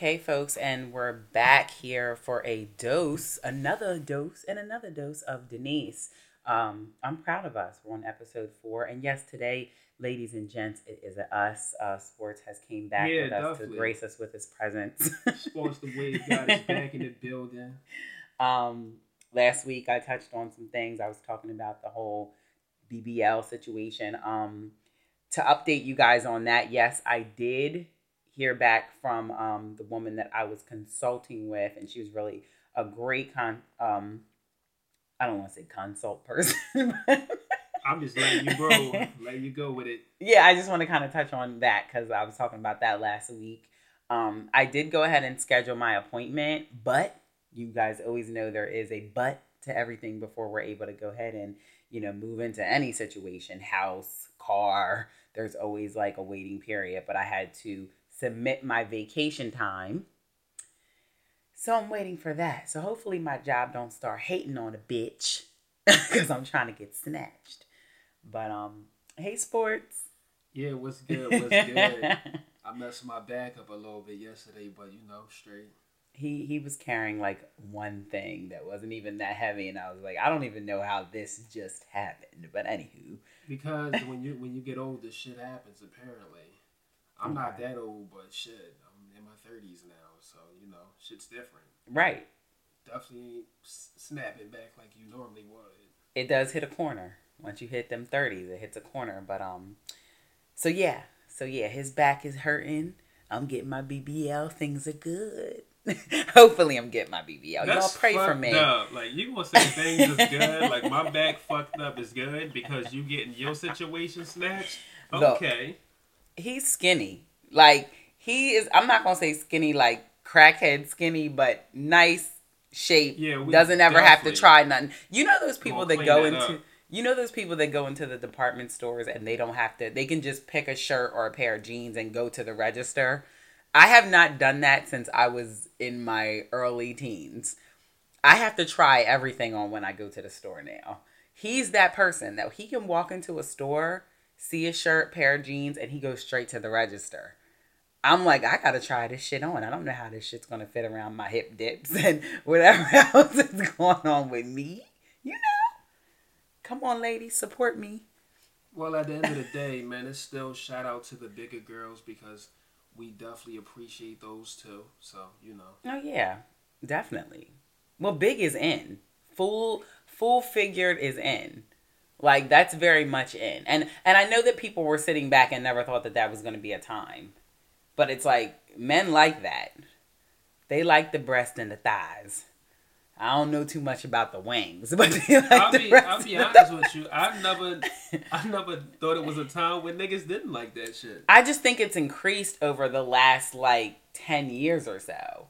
Okay, folks, and we're back here for a dose, another dose, and another dose of Denise. Um, I'm proud of us. We're on episode four, and yes, today, ladies and gents, it is a us. Uh, Sports has came back Yeah, with us definitely. to grace us with his presence. Sports the Wave got his back in the building. Um, last week I touched on some things. I was talking about the whole BBL situation. Um, to update you guys on that, yes, I did hear back from um, the woman that I was consulting with, and she was really a great con. Um, I don't want to say consult person. I'm just letting you grow, letting you go with it. yeah, I just want to kind of touch on that because I was talking about that last week. Um, I did go ahead and schedule my appointment, but you guys always know there is a but to everything before we're able to go ahead and you know move into any situation, house, car. There's always like a waiting period, but I had to submit my vacation time. So I'm waiting for that. So hopefully my job don't start hating on a bitch because I'm trying to get snatched. But um, hey sports. Yeah, what's good? What's good? I messed my back up a little bit yesterday, but you know, straight. he he was carrying like one thing that wasn't even that heavy, and I was like, I don't even know how this just happened. But anywho, Because when you when you get older, shit happens. Apparently, I'm not that old, but shit, I'm in my thirties now, so you know, shit's different. right, Definitely ain't snapping back like you normally would. it does hit a corner. Once you hit them thirties, it hits a corner. But um, so yeah, so yeah, his back is hurting. I'm getting my BBL. Things are good. Hopefully, I'm getting my BBL. Y'all pray for me. Up. Like you gonna say things is good. like my back fucked up is good because you getting your situation snatched. Look. He's skinny. Like he is. I'm not gonna say skinny like crackhead skinny, but nice shape. Yeah, we doesn't ever have to try nothing. You know those people that go that into. up. You know those people that go into the department stores and they don't have to. They can just pick a shirt or a pair of jeans and go to the register. I have not done that since I was in my early teens. I have to try everything on when I go to the store now. He's that person that he can walk into a store, see a shirt, pair of jeans, and he goes straight to the register. I'm like, I gotta try this shit on. I don't know how this shit's gonna fit around my hip dips and whatever else is going on with me. You know? Come on, ladies, support me. Well, at the end of the day, man, it's still shout out to the bigger girls because we definitely appreciate those too. So you know, Oh yeah, definitely. Well, big is in. Full full figured is in. Like that's very much in. And and I know that people were sitting back and never thought that that was going to be a time. But it's like men like that. They like the breast and the thighs. I don't know too much about the wings, but like I'll be I'll be honest with you. I never I never thought it was a time when niggas didn't like that shit. I just think it's increased over the last like 10 years or so.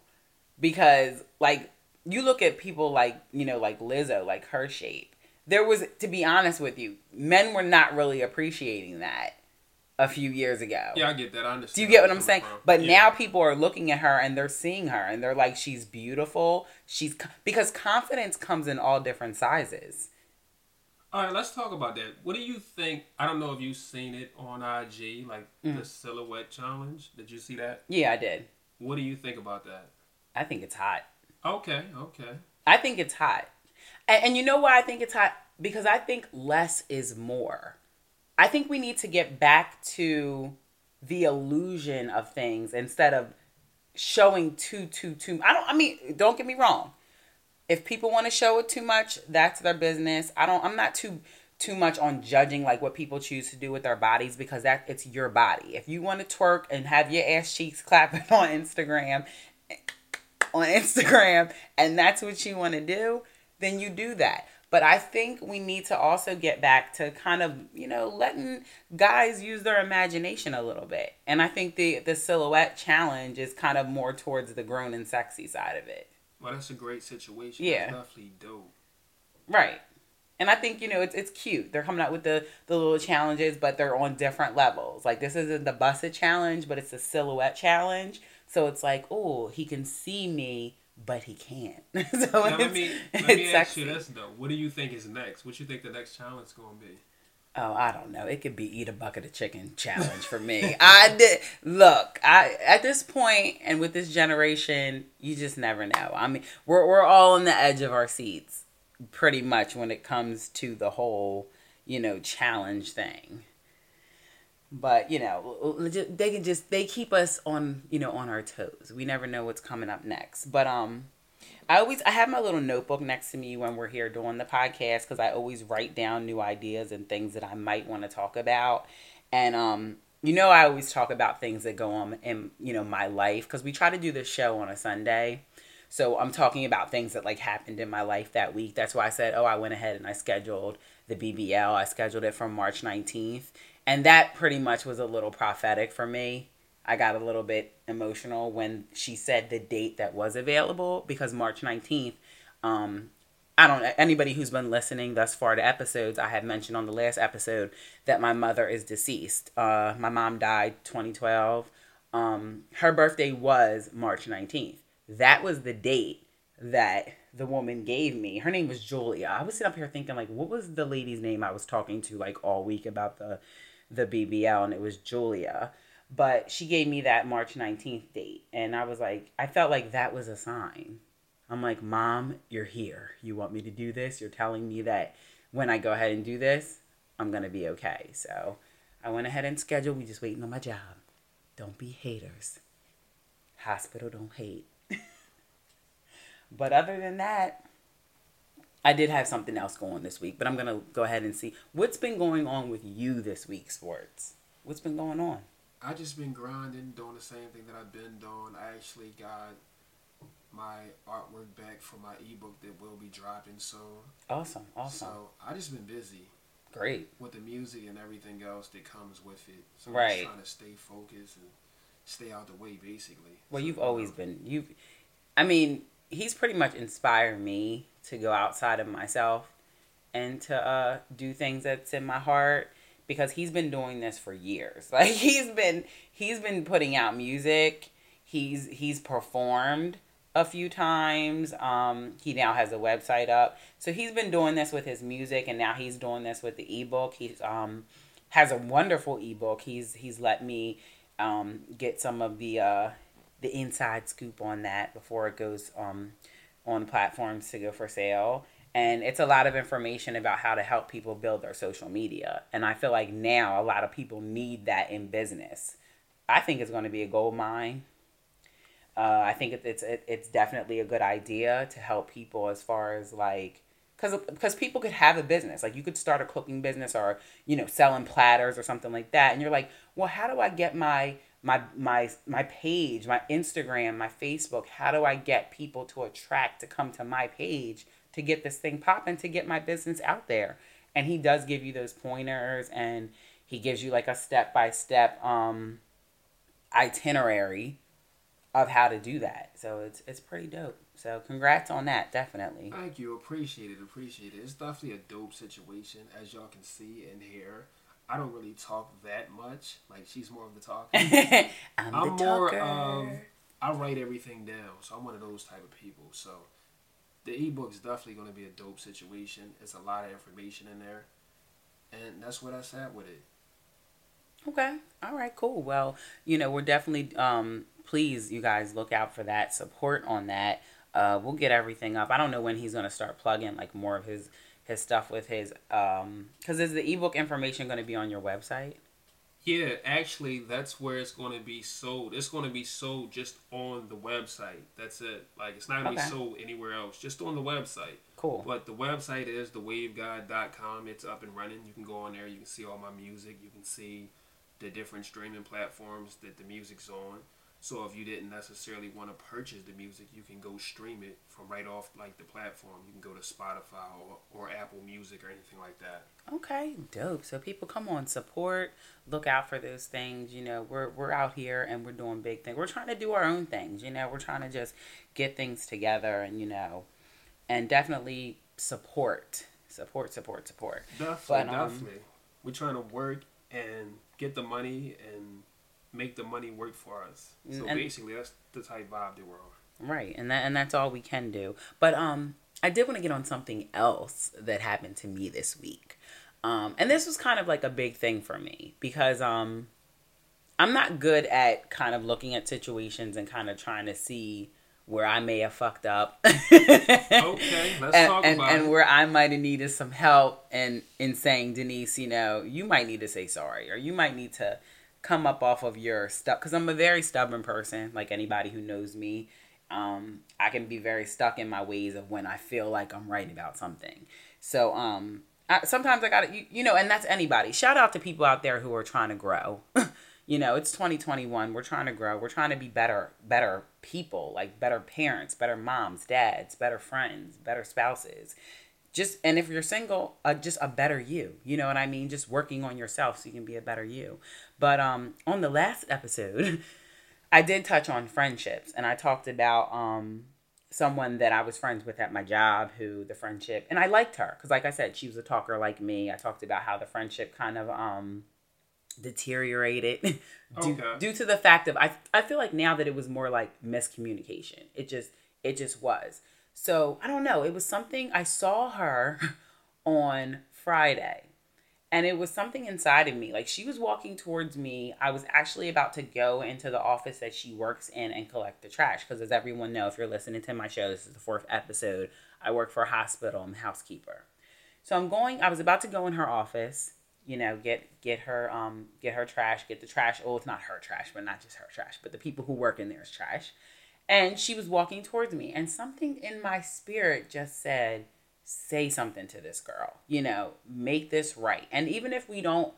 Because like you look at people like, you know, like Lizzo, like her shape. There was to be honest with you, men were not really appreciating that a few years ago. Yeah, I get that. I understand. Do you get what I'm saying? from. But Yeah. now people are looking at her and they're seeing her and they're like she's beautiful. She's because confidence comes in all different sizes. All right, let's talk about that. What do you think? I don't know if you've seen it on IG, like Mm. the silhouette challenge. Did you see that? Yeah, I did. What do you think about that? I think it's hot. Okay, okay. I think it's hot. And, and you know why I think it's hot? Because I think less is more. I think we need to get back to the illusion of things instead of showing too, too, too. I don't, I mean, don't get me wrong. If people want to show it too much, that's their business. I don't, I'm not too, too much on judging like what people choose to do with their bodies because that it's your body. If you want to twerk and have your ass cheeks clapping on Instagram, on Instagram and that's what you want to do, then you do that. But I think we need to also get back to kind of, you know, letting guys use their imagination a little bit. And I think the the silhouette challenge is kind of more towards the grown and sexy side of it. Well, that's a great situation. Yeah. That's definitely dope. Right. And I think, you know, it's it's cute. They're coming out with the, the little challenges, but they're on different levels. Like this isn't the Buss It challenge, but it's a silhouette challenge. So it's like, oh, he can see me, but he can't. so Now, let me let it's me ask sexy. you this though. What do you think is next? What you think the next challenge is gonna be? Oh, I don't know. It could be eat a bucket of chicken challenge for me. I did look. I at this point and with this generation, you just never know. I mean, we're we're all on the edge of our seats, pretty much when it comes to the whole, you know, challenge thing. But you know, they can just they keep us on you know on our toes. We never know what's coming up next. But um, I always I have my little notebook next to me when we're here doing the podcast because I always write down new ideas and things that I might want to talk about. And um, you know, I always talk about things that go on in you know my life because we try to do this show on a Sunday. So I'm talking about things that like happened in my life that week. That's why I said, oh, I went ahead and I scheduled the BBL. I scheduled it from March 19th, and that pretty much was a little prophetic for me I got a little bit emotional when she said the date that was available because March 19th, um, I don't anybody who's been listening thus far to episodes, I had mentioned on the last episode that my mother is deceased. Uh, my mom died 2012. Um, her birthday was March 19th. That was the date that the woman gave me. Her name was Julia. I was sitting up here thinking like what was the lady's name I was talking to like all week about the the BBL and it was Julia. But she gave me that March 19th date. And I was like, I felt like that was a sign. I'm like, Mom, you're here. You want me to do this? You're telling me that when I go ahead and do this, I'm going to be okay. So I went ahead and scheduled. We just waiting on my job. Don't be haters. Hospital don't hate. but other than that, I did have something else going this week, but I'm going to go ahead and see what's been going on with you this week, sports. What's been going on? I just been grinding, doing the same thing that I've been doing. I actually got my artwork back for my ebook that will be dropping soon. Awesome, awesome. So I just been busy. Great. With the music and everything else that comes with it. So right. I'm just trying to stay focused and stay out the way, basically. Well, so, you've always been you've I mean, he's pretty much inspired me to go outside of myself and to uh, do things that's in my heart because he's been doing this for years. Like he's been he's been putting out music. He's he's performed a few times. Um, he now has a website up. So he's been doing this with his music and now he's doing this with the ebook. He's um has a wonderful ebook. He's he's let me um get some of the uh the inside scoop on that before it goes um on platforms to go for sale. And it's a lot of information about how to help people build their social media. And i feel like now a lot of people need that in business. I think it's going to be a gold mine. Uh, i think it's it's definitely a good idea to help people as far as like because because people could have a business. Like you could start a cooking business or you know selling platters or something like that. And you're like well how do i get my my my my page my instagram my facebook how do i get people to attract to come to my page to get this thing popping to get my business out there. And he does give you those pointers and he gives you like a step by step um itinerary of how to do that. So it's it's pretty dope. So congrats on that, definitely. Thank you, appreciate it, appreciate it. It's definitely a dope situation, as y'all can see and hear. I don't really talk that much. Like she's more of the talker. I'm, I'm the more of I write everything down, so I'm one of those type of people. So the ebook is definitely going to be a dope situation. It's a lot of information in there, and that's what I sat with it. Okay. All right. Cool. Well, you know, we're definitely um please you guys look out for that support on that. Uh, we'll get everything up. I don't know when he's gonna start plugging like more of his his stuff with his um because is the ebook information going to be on your website? Yeah, actually, that's where it's going to be sold. It's going to be sold just on the website. That's it. Like, it's not going to okay. be sold anywhere else, just on the website. Cool. But the website is thewaveguide.com. It's up and running. You can go on there. You can see all my music. You can see the different streaming platforms that the music's on. So if you didn't necessarily want to purchase the music, you can go stream it from right off like the platform. You can go to Spotify or, or Apple Music or anything like that. Okay, dope. So people come on, support, look out for those things. You know, we're we're out here and we're doing big things. We're trying to do our own things. You know, we're trying to just get things together and you know, and definitely support, support, support, support. Definitely, but, um, definitely. We're trying to work and get the money and make the money work for us. So and, basically, that's the type vibe that we're on. Right, and that and that's all we can do. But um, I did want to get on something else that happened to me this week. Um, and this was kind of like a big thing for me because um, I'm not good at kind of looking at situations and kind of trying to see where I may have fucked up. okay, let's and, talk and, about and it. where I might have needed some help and in saying, Denise, you know, you might need to say sorry or you might need to come up off of your stuff because I'm a very stubborn person, like anybody who knows me. Um, I can be very stuck in my ways of when I feel like I'm right about something. So um, I, sometimes I got you, you know, and that's anybody. Shout out to people out there who are trying to grow. you know it's 2021 we're trying to grow we're trying to be better better people like better parents better moms dads better friends better spouses just and if you're single uh, just a better you you know what i mean just working on yourself so you can be a better you but um on the last episode i did touch on friendships and i talked about um someone that i was friends with at my job who the friendship and i liked her because like i said she was a talker like me i talked about how the friendship kind of um deteriorated due, okay. due to the fact of I I feel like now that it was more like miscommunication. It just it just was. So I don't know. It was something I saw her on Friday. And it was something inside of me. Like she was walking towards me. I was actually about to go into the office that she works in and collect the trash. Because as everyone know, if you're listening to my show, this is the fourth episode. I work for a hospital. I'm a housekeeper. So I'm going, I was about to go in her office you know, get get her um get her trash, get the trash. Oh, it's not her trash, but not just her trash, but the people who work in there's trash. And she was walking towards me, and something in my spirit just said, "Say something to this girl. You know, make this right." And even if we don't,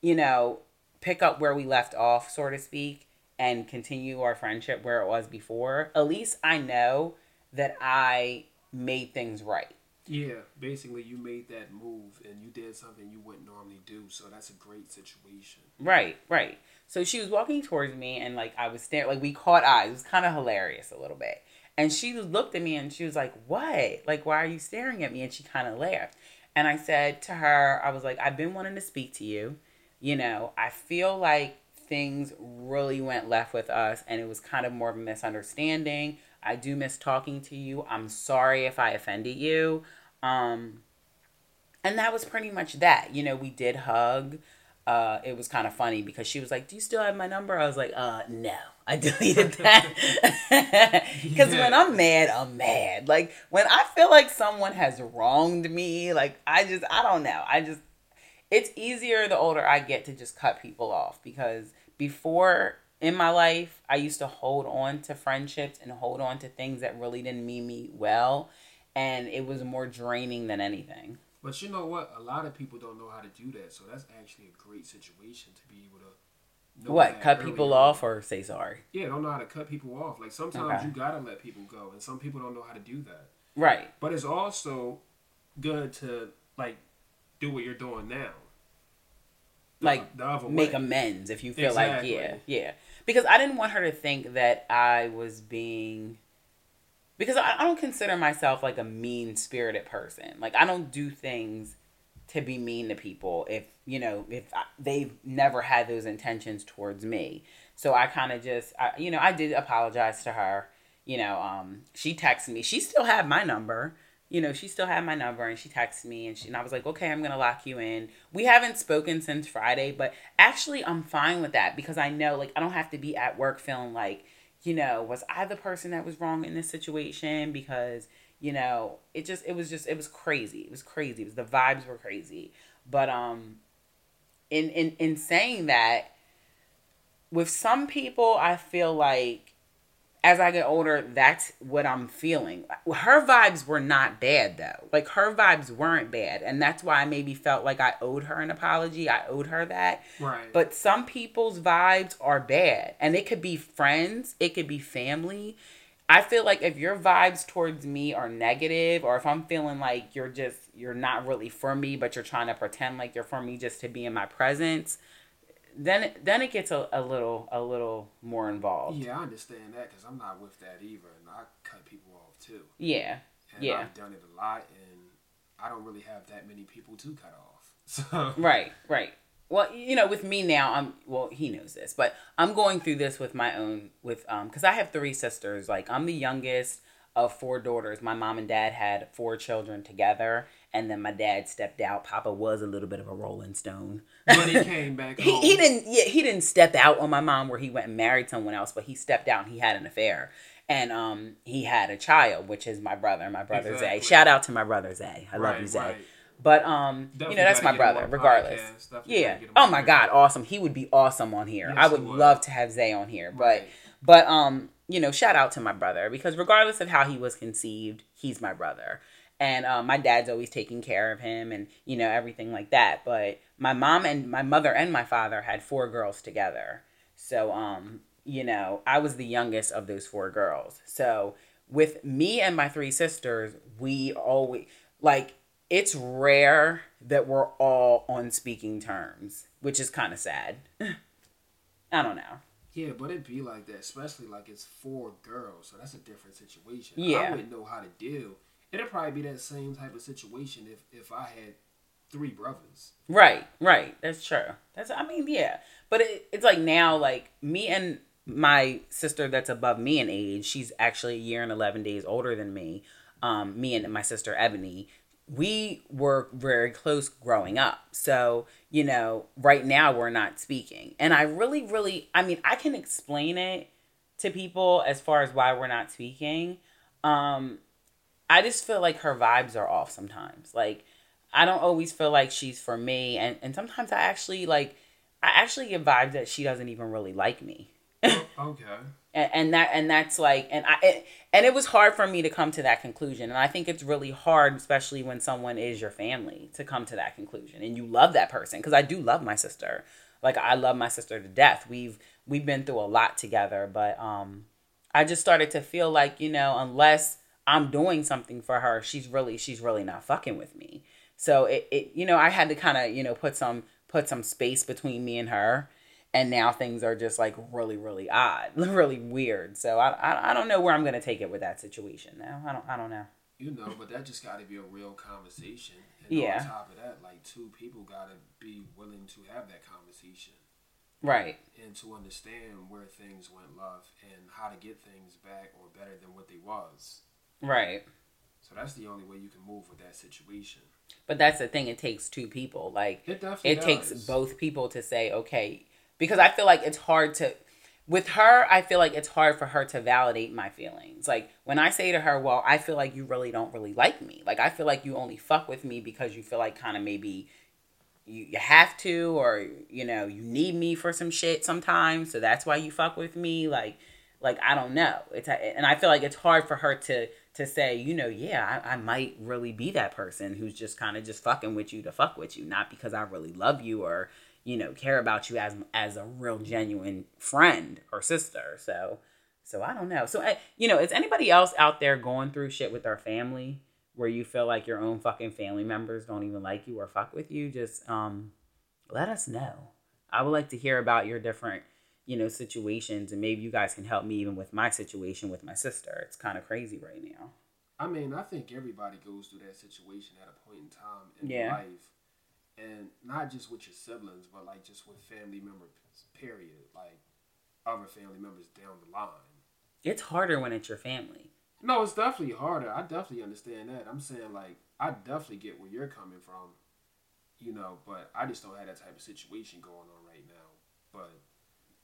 you know, pick up where we left off, so to speak, and continue our friendship where it was before, at least I know that I made things right yeah, basically, you made that move and you did something you wouldn't normally do. So that's a great situation. Right, right. So she was walking towards me and like I was staring, like we caught eyes. It was kind of hilarious a little bit. And she looked at me and she was like, What? Like, why are you staring at me? And she kind of laughed. And I said to her, I was like, I've been wanting to speak to you. You know, I feel like things really went left with us and it was kind of more of a misunderstanding. I do miss talking to you. I'm sorry if I offended you. Um, and that was pretty much that. You know, we did hug. Uh, it was kind of funny because she was like, "Do you still have my number?" I was like, "Uh, no, I deleted that." Because yeah. when I'm mad, I'm mad. Like when I feel like someone has wronged me, like I just, I don't know. I just, it's easier the older I get to just cut people off because before in my life, I used to hold on to friendships and hold on to things that really didn't mean me well. And it was more draining than anything. But you know what? A lot of people don't know how to do that. So that's actually a great situation to be able to. what? Cut people on. off or say sorry? Yeah, don't know how to cut people off. Like sometimes okay. you gotta let people go, and some people don't know how to do that. Right. But it's also good to like do what you're doing now. like make amends if you feel exactly. like yeah, yeah because I didn't want her to think that I was being because I, I don't consider myself like a mean spirited person. Like I don't do things to be mean to people if you know if I, they've never had those intentions towards me. So I kind of just I, you know I did apologize to her. You know, um, she texted me. She still had my number you know, she still had my number and she texted me and she and I was like, okay, I'm gonna lock you in. We haven't spoken since Friday, but actually I'm fine with that because I know like I don't have to be at work feeling like, you know, was I the person that was wrong in this situation? Because, you know, it just it was just it was crazy. It was crazy. It was the vibes were crazy. But um in in in saying that, with some people I feel like as I get older, that's what I'm feeling. Her vibes were not bad though. Like her vibes weren't bad, and that's why I maybe felt like I owed her an apology. I owed her that. Right. But some people's vibes are bad, and it could be friends, it could be family. I feel like if your vibes towards me are negative, or if I'm feeling like you're just you're not really for me, but you're trying to pretend like you're for me just to be in my presence, then it, then it gets a, a little a little more involved. Yeah, I understand that because I'm not with that either, and I cut people off too. Yeah, and yeah. I've done it a lot, and I don't really have that many people to cut off. So right, right. Well, you know, with me now, I'm well. He knows this, but I'm going through this with my own with um because I have three sisters. Like I'm the youngest. Of four daughters. My mom and dad had four children together, and then my dad stepped out. Papa was a little bit of a rolling stone. But he came back. he, he didn't. Yeah, he didn't step out on my mom where he went and married someone else, but he stepped out and he had an affair. And um, he had a child, which is my brother. My brother exactly. Zay. Shout out to my brother Zay. I right, love you, Zay. Right. But um, Definitely you know that's my brother, regardless. Yeah. Oh my god, awesome. He would be awesome on here. Yes, I would, would, love to have Zay on here, right. but but um, you know, shout out to my brother because regardless of how he was conceived, he's my brother. And uh, my dad's always taking care of him and, you know, everything like that. But my mom and my mother and my father had four girls together. So, um, you know, I was the youngest of those four girls. So with me and my three sisters, we always, like, it's rare that we're all on speaking terms, which is kind of sad. I don't know. Yeah, but it'd be like that, especially like it's four girls, so that's a different situation. Yeah. I wouldn't know how to deal. It'd probably be that same type of situation if if I had three brothers. Right, right. That's true. That's I mean, yeah. But it, it's like now, like me and my sister that's above me in age, she's actually a year and eleven days older than me. Um, me and my sister Ebony, we were very close growing up. So, you know, right now we're not speaking. And I really, really, I mean, I can explain it to people as far as why we're not speaking. Um, I just feel like her vibes are off sometimes. Like, I don't always feel like she's for me. And, and sometimes I actually, like, I actually get vibes that she doesn't even really like me. okay and, and that and that's like and I and it was hard for me to come to that conclusion. And I think it's really hard especially when someone is your family to come to that conclusion. And you love that person because I do love my sister. Like I love my sister to death. We've we've been through a lot together. But um I just started to feel like you know unless I'm doing something for her she's really she's really not fucking with me. So it, it you know I had to kind of you know put some put some space between me and her and now things are just like really really odd really weird. So i i, I don't know where i'm gonna take it with that situation now i don't i don't know. You know but that just got to be a real conversation. And yeah. on top of that like two people got to be willing to have that conversation. Right. And to understand where things went left and how to get things back or better than what they was. Right. So that's the only way you can move with that situation. But that's the thing it takes two people. Like it definitely it takes both people to say okay because I feel like it's hard to with her, I feel like it's hard for her to validate my feelings. Like when I say to her, "Well, I feel like you really don't really like me. Like I feel like you only fuck with me because you feel like kind of maybe you, you have to or you know, you need me for some shit sometimes, so that's why you fuck with me." Like like I don't know. It's and I feel like it's hard for her to to say, you know, yeah, I, I might really be that person who's just kind of just fucking with you to fuck with you, not because I really love you or you know care about you as as a real genuine friend or sister. So so i don't know. So eh, you know is anybody else out there going through shit with their family where you feel like your own fucking family members don't even like you or fuck with you? Just um let us know. I would like to hear about your different you know situations and maybe you guys can help me even with my situation with my sister. It's kind of crazy right now. I mean i think everybody goes through that situation at a point in time in yeah. life and not just with your siblings, but like just with family members. Period. Like other family members down the line. It's harder when it's your family. No, it's definitely harder. I definitely understand that. I'm saying like I definitely get where you're coming from. You know, but I just don't have that type of situation going on right now. But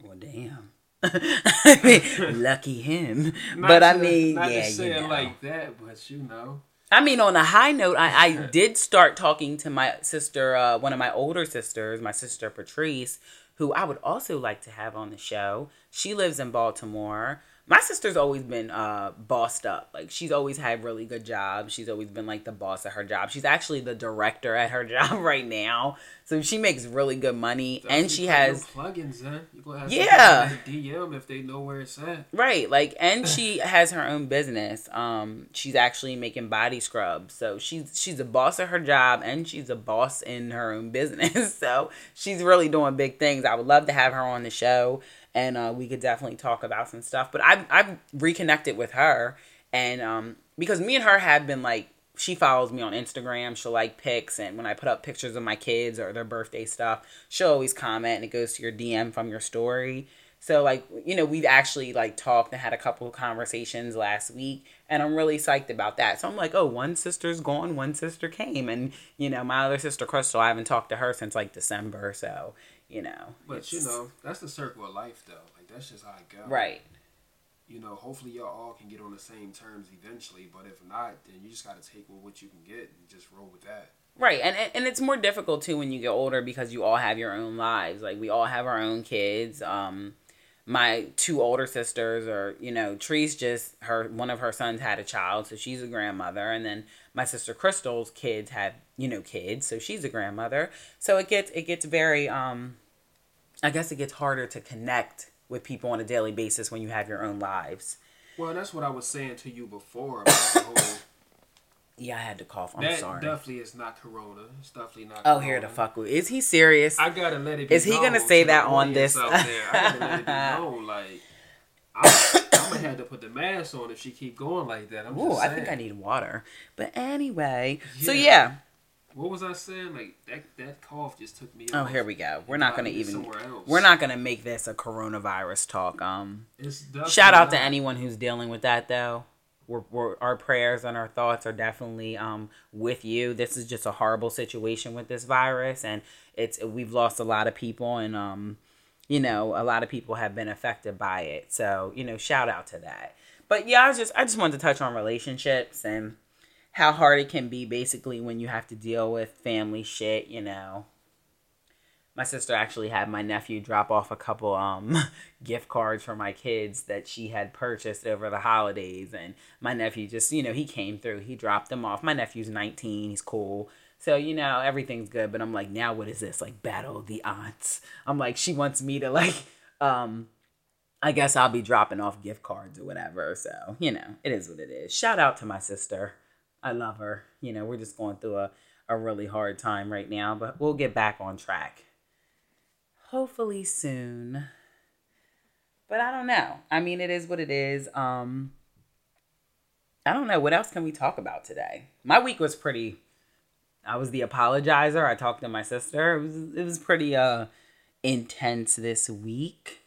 well, damn. I mean, lucky him. but I mean, not yeah, to say you know. like that, but you know. I mean, on a high note, I, I did start talking to my sister, uh, one of my older sisters, my sister Patrice, who I would also like to have on the show. She lives in Baltimore my sister's always been uh bossed up. Like she's always had really good jobs. She's always been like the boss at her job. She's actually the director at her job right now. So she makes really good money and she has plugins huh? you gonna have yeah. dm if they know where it's at. Right. Like and she has her own business. Um she's actually making body scrubs. So she's she's a boss at her job and she's a boss in her own business. So she's really doing big things. I would love to have her on the show and uh, we could definitely talk about some stuff. But I've I've reconnected with her, and um, because me and her have been like she follows me on Instagram. She'll like pics, and when I put up pictures of my kids or their birthday stuff, she'll always comment, and it goes to your DM from your story. So like, you know, we've actually like talked and had a couple of conversations last week and I'm really psyched about that. So I'm like, oh, one sister's gone, one sister came and you know, my other sister Crystal, I haven't talked to her since like December, so, you know. But you know, that's the circle of life though. Like that's just how it goes. Right. You know, hopefully y'all all can get on the same terms eventually, but if not, then you just got to take what you can get and just roll with that. Right, and and it's more difficult too when you get older because you all have your own lives. Like we all have our own kids. Um, my two older sisters are you know Tree's just her one of her sons had a child so she's a grandmother and then my sister Crystal's kids had you know kids so she's a grandmother so it gets it gets very um I guess it gets harder to connect with people on a daily basis when you have your own lives. Well, that's what I was saying to you before about the whole yeah, I had to cough. I'm that sorry. definitely is not Corona. It's definitely not. Oh, here to fuck with. Is he serious? I gotta let it. be Is he gonna say that on this? Out there. I gotta let it be known. Like, I'm, I'm, gonna have to put the mask on if she keep going like that. I'm Ooh, I think I need water. But anyway, yeah. so yeah. What was I saying? Like that that cough just took me. Oh, here we go. We're not gonna even. We're not gonna make this a coronavirus talk. Um, shout out not. to anyone who's dealing with that though we're, we're, our prayers and our thoughts are definitely um, with you. This is just a horrible situation with this virus, and it's we've lost a lot of people, and um, you know, a lot of people have been affected by it. So you know, shout out to that. But yeah, I just I just wanted to touch on relationships and how hard it can be, basically, when you have to deal with family shit. You know, my sister actually had my nephew drop off a couple um gift cards for my kids that she had purchased over the holidays and my nephew just you know he came through. He dropped them off. My nephew's 19 he's cool. So you know everything's good but i'm like now what is this? Like battle the aunts i'm like she wants me to like um i guess i'll be dropping off gift cards or whatever. So you know it is what it is. Shout out to my sister i love her you know we're just going through a, a really hard time right now but we'll get back on track hopefully soon. But I don't know. I mean, it is what it is. Um I don't know what else can we talk about today. My week was pretty I was the apologizer. I talked to my sister. It was it was pretty uh intense this week.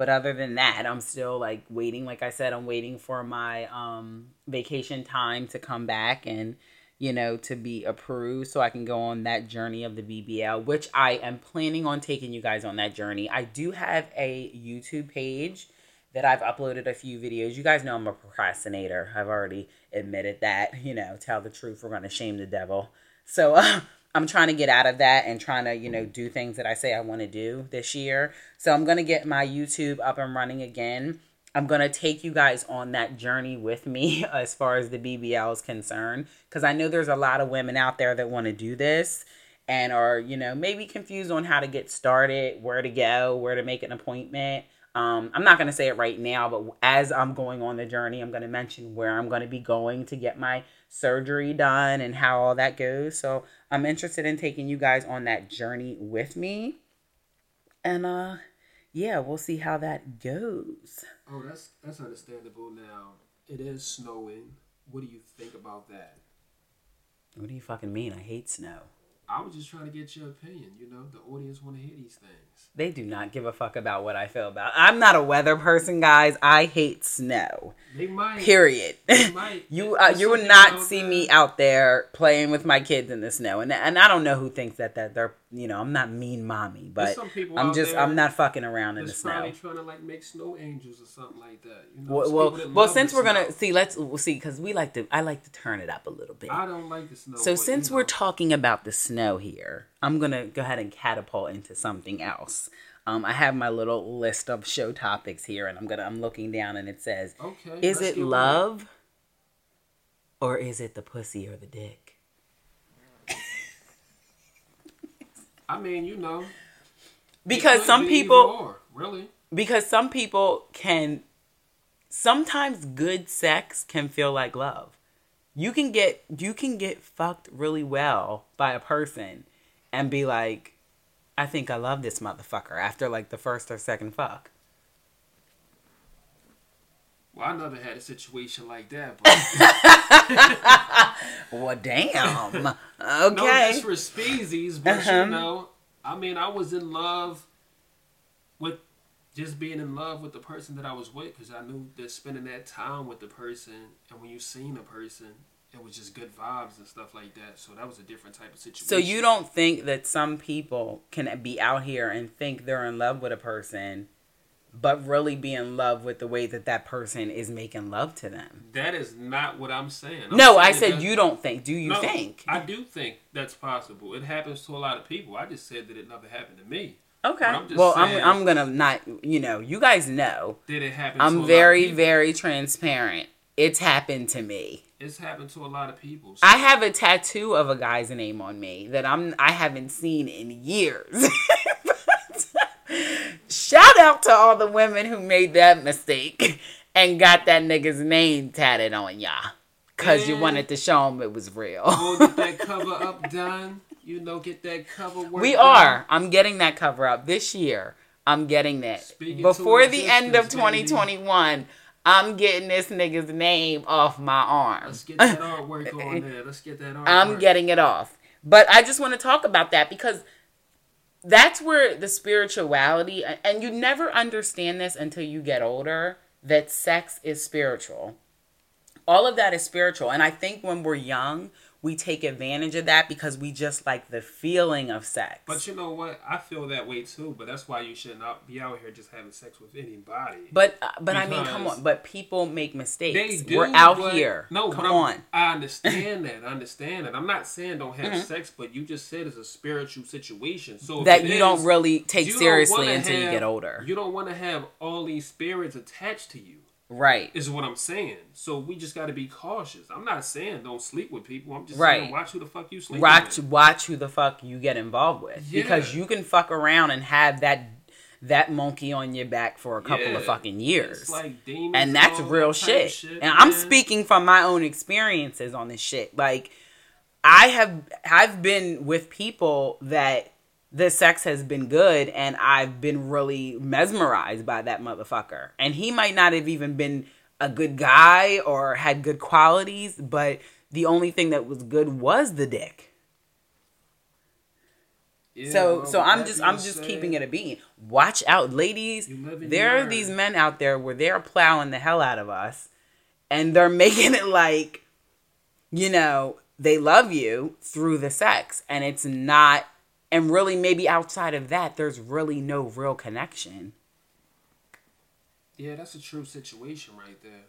But other than that, I'm still like waiting. Like I said, I'm waiting for my um vacation time to come back and you know, to be approved so I can go on that journey of the BBL, which I am planning on taking you guys on that journey. I do have a YouTube page that I've uploaded a few videos. You guys know I'm a procrastinator. I've already admitted that, you know, tell the truth, we're going to shame the devil. So, uh, I'm trying to get out of that and trying to, you know, do things that I say I want to do this year. So I'm going to get my YouTube up and running again. I'm going to take you guys on that journey with me as far as the BBL is concerned. Because I know there's a lot of women out there that want to do this and are, you know, maybe confused on how to get started, where to go, where to make an appointment. Um, I'm not going to say it right now, but as I'm going on the journey, I'm going to mention where I'm going to be going to get my surgery done and how all that goes. So I'm interested in taking you guys on that journey with me. And, uh, yeah, we'll see how that goes. Oh, that's that's understandable. Now it is snowing. What do you think about that? What do you fucking mean? I hate snow. I was just trying to get your opinion. You know, the audience want to hear these things. They do not give a fuck about what I feel about. I'm not a weather person, guys. I hate snow. They might. Period. They might. you uh, you would not see me out there playing with my kids in the snow, and and I don't know who thinks that that they're you know I'm not mean mommy, but I'm just I'm not fucking around in the snow. Probably trying to like make snow angels or something like that. You know, well, well, well since we're gonna see, let's we'll see because we like to I like to turn it up a little bit. I don't like the snow. So since we're talking about the snow here, I'm gonna go ahead and catapult into something else. Um, I have my little list of show topics here, and I'm gonna I'm looking down, and it says, "Okay, is it love, or is it the pussy or the dick?" I mean, you know, because some people really because some people can sometimes good sex can feel like love. You can get you can get fucked really well by a person and be like, I think I love this motherfucker after like the first or second fuck. Well, I never had a situation like that. But well, damn. Okay. No, for speezies, but uh-huh. you know, I mean, I was in love with just being in love with the person that I was with because I knew that spending that time with the person and when you seen a person, it was just good vibes and stuff like that. So that was a different type of situation. So you don't think that some people can be out here and think they're in love with a person, but really be in love with the way that that person is making love to them? That is not what I'm saying. I'm no, saying I said you don't think. Do you no, think? I do think that's possible. It happens to a lot of people. I just said that it never happened to me. Okay. I'm well, saying, I'm I'm gonna not. You know, you guys know. Did it happen? I'm very very transparent. It's happened to me. It's happened to a lot of people. So. I have a tattoo of a guy's name on me that I'm I haven't seen in years. Shout out to all the women who made that mistake and got that nigga's name tatted on ya. Cause you wanted to show him it was real. We'll get that cover up done you know, get that cover work. We done. are. I'm getting that cover up this year. I'm getting that Speaking before the end of 2021. Baby. I'm getting this nigga's name off my arm. Let's get that artwork on there. Let's get that artwork. I'm getting it off. But I just want to talk about that because that's where the spirituality and you never understand this until you get older that sex is spiritual. All of that is spiritual. And I think when we're young, we take advantage of that because we just like the feeling of sex. But you know what? I feel that way too. But that's why you should not be out here just having sex with anybody. But uh, but I mean, come on. But people make mistakes. They do. We're out here. No, come on. I understand that. I understand that. I'm not saying don't have mm-hmm. sex, but you just said it's a spiritual situation. So that you is, don't really take seriously until have, you get older. You don't want to have all these spirits attached to you. Right. Is what I'm saying. So we just got to be cautious. I'm not saying don't sleep with people. I'm just right. saying watch who the fuck you sleep watch, with. Watch who the fuck you get involved with. Yeah. Because you can fuck around and have that that monkey on your back for a couple yeah. of fucking years. Like and that's real shit. shit. And man. I'm speaking from my own experiences on this shit. Like I have I've been with people that the sex has been good and I've been really mesmerized by that motherfucker. And he might not have even been a good guy or had good qualities, but the only thing that was good was the dick. Yeah, so well, so I'm just I'm just keeping it a bean. Watch out, ladies. There are these men out there where they're plowing the hell out of us and they're making it like you know, they love you through the sex and it's not and really, maybe outside of that, there's really no real connection. Yeah, that's a true situation right there.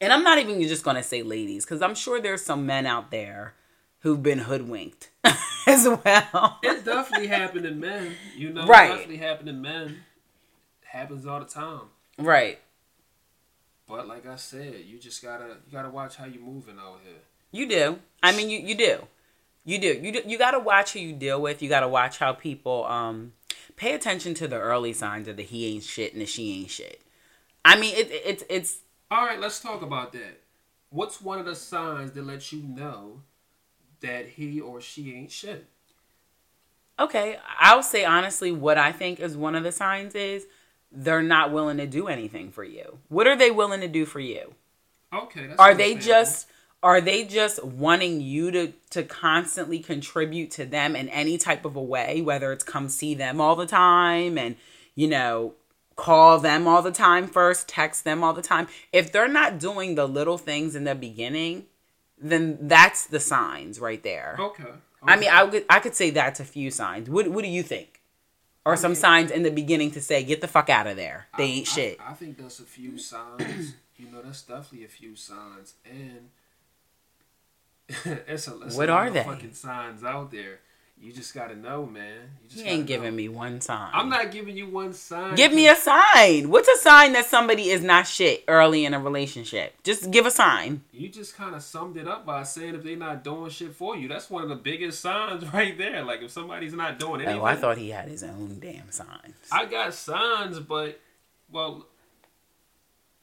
And I'm not even just going to say ladies, because I'm sure there's some men out there who've been hoodwinked as well. It definitely happened to men. You know, right. it definitely happened to men. It happens all the time. Right. But like I said, you just gotta you gotta watch how you're moving out here. You do. I mean, you you do. You do. You do, you got to watch who you deal with. You got to watch how people um pay attention to the early signs of the he ain't shit and the she ain't shit. I mean, it, it's it's. All right, let's talk about that. What's one of the signs that lets you know that he or she ain't shit? Okay, I'll say honestly, what I think is one of the signs is they're not willing to do anything for you. What are they willing to do for you? Okay, that's are they just are they just wanting you to to constantly contribute to them in any type of a way whether it's come see them all the time and you know call them all the time first text them all the time? If they're not doing the little things in the beginning then that's the signs right there. Okay, okay. i mean i would i could say that's a few signs. What what do you think? Or some signs in the beginning to say get the fuck out of there. They I, ain't I, shit. I think that's a few signs. You know that's definitely a few signs. And it's a, it's what are they? Fucking signs out there. You just gotta know, man. You just he ain't giving know. me one sign. I'm not giving you one sign. Give me a sign. What's a sign that somebody is not shit early in a relationship? Just give a sign. You just kind of summed it up by saying if they're not doing shit for you, that's one of the biggest signs right there. Like if somebody's not doing anything. Oh, I thought he had his own damn signs. I got signs, but well,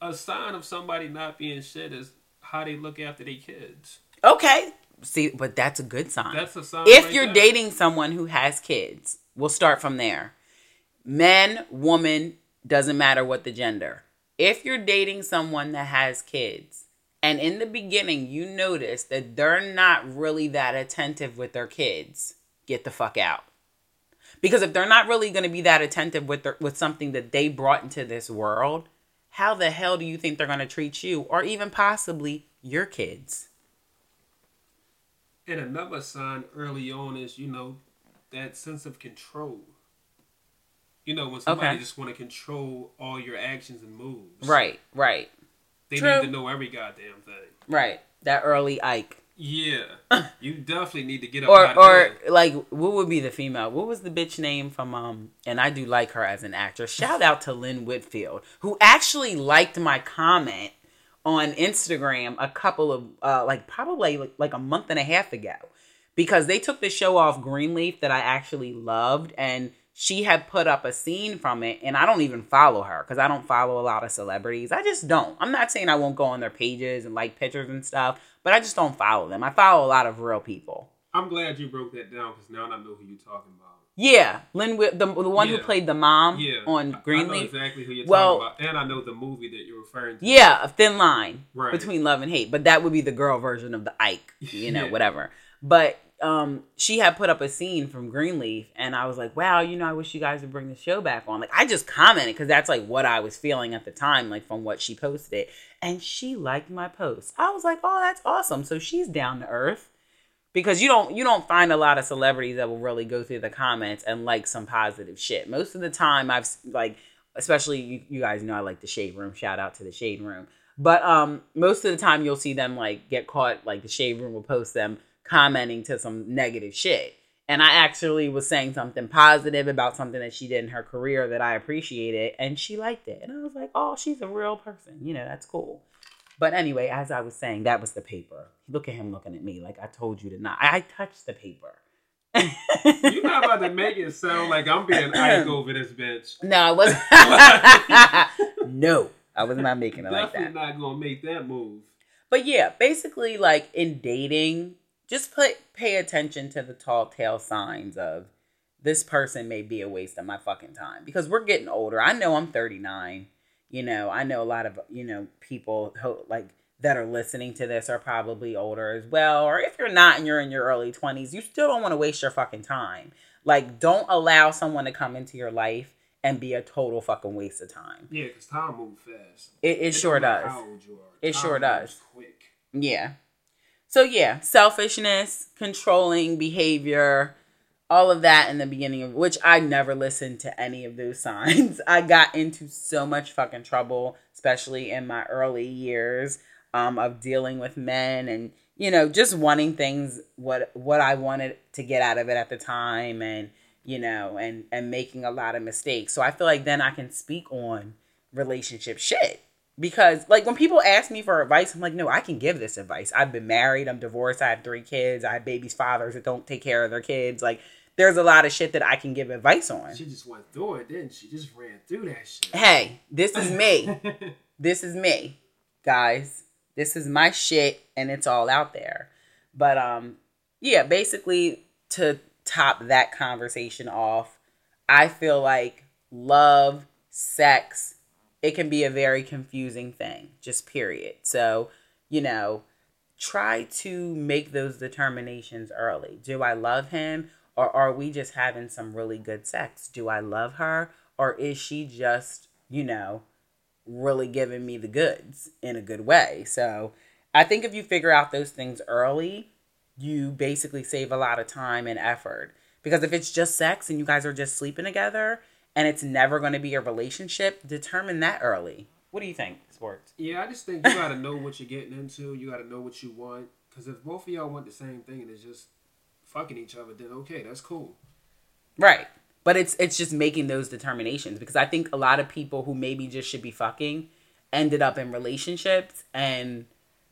a sign of somebody not being shit is how they look after their kids. Okay. See, but that's a good sign. That's a sign. If right you're there. dating someone who has kids, we'll start from there. Men, woman, doesn't matter what the gender. If you're dating someone that has kids, and in the beginning you notice that they're not really that attentive with their kids, get the fuck out. Because if they're not really going to be that attentive with their, with something that they brought into this world, how the hell do you think they're going to treat you or even possibly your kids? And another sign early on is, you know, that sense of control. You know, when somebody okay. just want to control all your actions and moves. Right, right. They True. need to know every goddamn thing. Right. That early Ike. Yeah, you definitely need to get up. or or like, what would be the female? What was the bitch name from? Um, and I do like her as an actress. Shout out to Lynn Whitfield, who actually liked my comment on Instagram a couple of uh, like probably like, like a month and a half ago, because they took the show off Greenleaf that I actually loved, and she had put up a scene from it, and I don't even follow her because I don't follow a lot of celebrities. I just don't. I'm not saying I won't go on their pages and like pictures and stuff but I just don't follow them. I follow a lot of real people. I'm glad you broke that down because now I know who you're talking about. Yeah, Lynn, the the one yeah. who played the mom yeah. on Greenleaf. exactly who you're well, talking about, and I know the movie that you're referring to. Yeah, a thin line right. between love and hate, but that would be the girl version of the Ike, you know, yeah. whatever. But um, she had put up a scene from Greenleaf, and I was like, wow, you know, I wish you guys would bring the show back on. Like, I just commented because that's like what I was feeling at the time, like from what she posted and she liked my post. I was like, "Oh, that's awesome." So she's down to earth because you don't you don't find a lot of celebrities that will really go through the comments and like some positive shit. Most of the time I've like especially you, you guys know I like the shade room. Shout out to the shade room. But um most of the time you'll see them like get caught like the shade room will post them commenting to some negative shit and I actually was saying something positive about something that she did in her career that I appreciated, and she liked it. And I was like, oh, she's a real person. You know, that's cool. But anyway, as I was saying, that was the paper. Look at him looking at me like I told you to not. I touched the paper. You're not about to make it sound like I'm being Ike over this bitch. No, I wasn't. no, I was not making it Definitely like that. Definitely not gonna make that move. But yeah, basically, like in dating, just put pay attention to the tall tale signs of this person may be a waste of my fucking time because we're getting older. I know I'm 39. You know, I know a lot of, you know, people who, like that are listening to this are probably older as well. Or if you're not and you're in your early 20s, you still don't want to waste your fucking time. Like, don't allow someone to come into your life and be a total fucking waste of time. Yeah, because time moves fast. It, it, it sure does. It time sure does. Quick. Yeah. So yeah, selfishness, controlling behavior, all of that in the beginning of which I never listened to any of those signs. I got into so much fucking trouble, especially in my early years um, of dealing with men and you know just wanting things what what I wanted to get out of it at the time and you know and and making a lot of mistakes. So I feel like then I can speak on relationship shit because like when people ask me for advice i'm like no i can give this advice. I've been married i'm divorced i have three kids i have babies fathers that don't take care of their kids. Like there's a lot of shit that i can give advice on. She just went through it didn't she? Just ran through that shit. Hey this is me. This is me guys. This is my shit and it's all out there. But um yeah basically to top that conversation off i feel like love sex it can be a very confusing thing, just period. So, you know, try to make those determinations early. Do I love him or are we just having some really good sex? Do I love her or is she just, you know, really giving me the goods in a good way? So, I think if you figure out those things early, you basically save a lot of time and effort. Because if it's just sex and you guys are just sleeping together, and it's never going to be a relationship, determine that early. What do you think, sports? Yeah, I just think you got to know what you're getting into. You got to know what you want. Because if both of y'all want the same thing and it's just fucking each other, then okay, that's cool. Right. But it's it's just making those determinations because I think a lot of people who maybe just should be fucking ended up in relationships and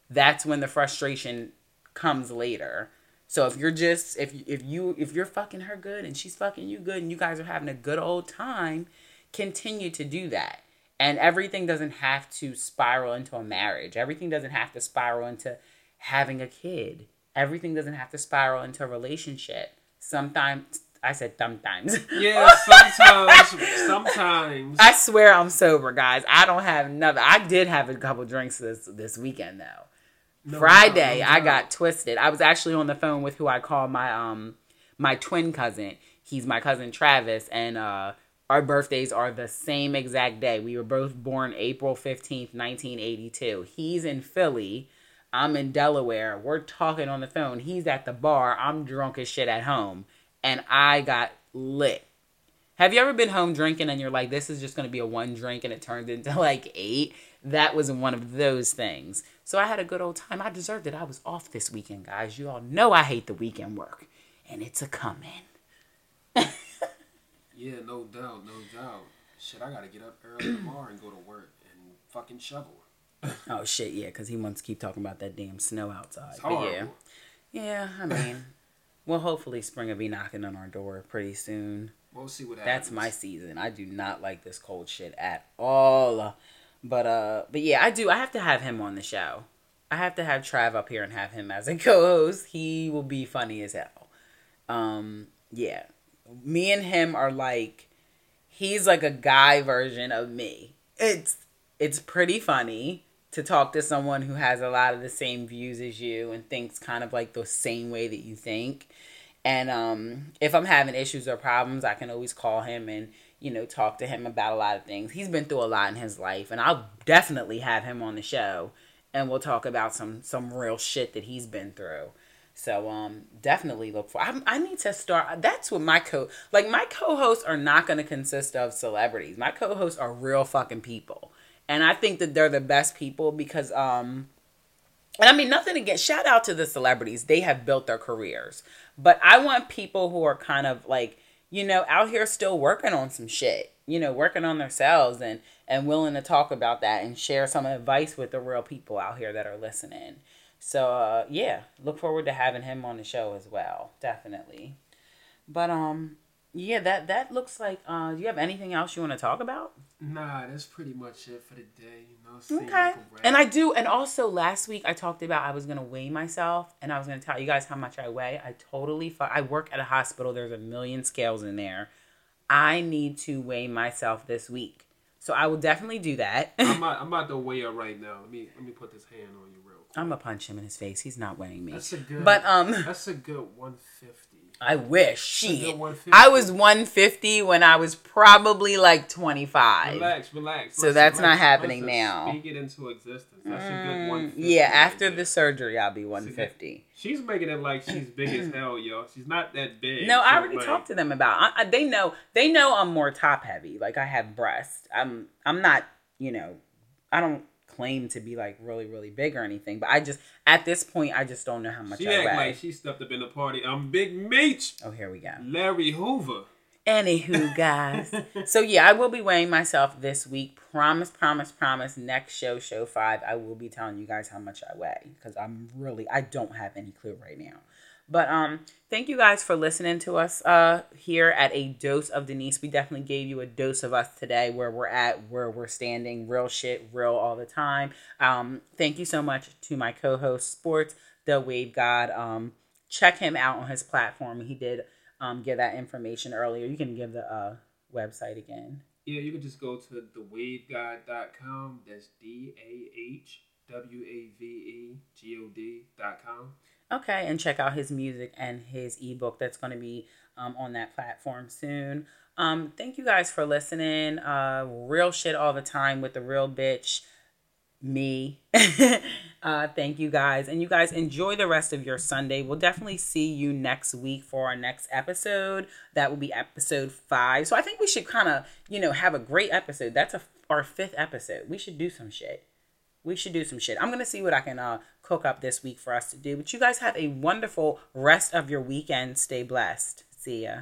that's when the frustration comes later so if you're just if if you if you're fucking her good and she's fucking you good and you guys are having a good old time, continue to do that. And everything doesn't have to spiral into a marriage. Everything doesn't have to spiral into having a kid. Everything doesn't have to spiral into a relationship. Sometimes I said sometimes. Yeah, sometimes. sometimes. I swear I'm sober, guys. I don't have nothing. I did have a couple drinks this this weekend though. No, Friday, no, no, I got twisted. I was actually on the phone with who I call my um my twin cousin. he's my cousin Travis, and uh, our birthdays are the same exact day. We were both born April 15th, 1982. He's in Philly. I'm in Delaware. We're talking on the phone. He's at the bar. I'm drunk as shit at home. And I got lit. Have you ever been home drinking and you're like, this is just to be a one drink and it turned into like eight? That was one of those things. So I had a good old time. I deserved it. I was off this weekend, guys. You all know I hate the weekend work. And it's a coming. yeah, no doubt, no doubt. Shit, I gotta get up early tomorrow and go to work and fucking shovel. oh shit, yeah, because he wants to keep talking about that damn snow outside. But yeah, yeah. I mean, well, hopefully spring will be knocking on our door pretty soon. We'll see what happens. That's my season. I do not like this cold shit at all. But uh, but yeah, I do. I have to have him on the show. I have to have Trav up here and have him as a co-host. He will be funny as hell. Um, yeah, me and him are like, he's like a guy version of me. It's it's pretty funny to talk to someone who has a lot of the same views as you and thinks kind of like the same way that you think. And um, if I'm having issues or problems, I can always call him and you know talk to him about a lot of things. He's been through a lot in his life, and I'll definitely have him on the show, and we'll talk about some some real shit that he's been through. So um, definitely look for. I, I need to start. That's what my co like my co-hosts are not going to consist of celebrities. My co-hosts are real fucking people and I think that they're the best people because um and I mean nothing against shout out to the celebrities. They have built their careers. But I want people who are kind of like, you know, out here still working on some shit, you know, working on themselves and and willing to talk about that and share some advice with the real people out here that are listening. So uh yeah, look forward to having him on the show as well. Definitely. But um yeah, that that looks like uh do you have anything else you want to talk about? Nah, that's pretty much it for the day. You know, okay. and I do, and also last week I talked about I was gonna weigh myself, and I was gonna tell you guys how much I weigh. I totally, fu- I work at a hospital. There's a million scales in there. I need to weigh myself this week, so I will definitely do that. I'm, about, I'm about to weigh her right now. Let me let me put this hand on you real quick. I'm gonna punch him in his face. He's not weighing me. That's a good. But um, that's a good 150. I wish. She. I was 150 when I was probably like 25. Relax, relax. So that's not happening now. Speak it into existence. That's mm, a good 150. Yeah, after the surgery, I'll be 150. She's making it like she's big as hell, yo. She's not that big. No, I already like... talked to them about. I, I, they know. They know I'm more top heavy. Like I have breasts. I'm. I'm not. You know. I don't claim to be like really really big or anything, but I just at this point I just don't know how much she I act weigh. like she stepped up in the party. I'm Big Meech. Oh, here we go. Larry Hoover. Anywho, guys. so yeah, I will be weighing myself this week. Promise, promise, promise. Next show, show five, I will be telling you guys how much I weigh because I'm really I don't have any clue right now. But um, thank you guys for listening to us uh here at a dose of Denise. We definitely gave you a dose of us today, where we're at, where we're standing, real shit, real all the time. Um, thank you so much to my co-host Sports, the Wave God. Um, check him out on his platform. He did um give that information earlier. You can give the uh website again. Yeah, you can just go to thewavegod.com. That's D A H W A V E G O D.com. Okay, and check out his music and his ebook that's going to be um, on that platform soon. Um, thank you guys for listening. Uh, real shit all the time with the real bitch, me. uh, thank you guys. And you guys enjoy the rest of your Sunday. We'll definitely see you next week for our next episode. That will be episode five. So I think we should kind of, you know, have a great episode. That's a, our fifth episode. We should do some shit we should do some shit. I'm gonna see what I can uh, cook up this week for us to do. But you guys have a wonderful rest of your weekend. Stay blessed. See ya.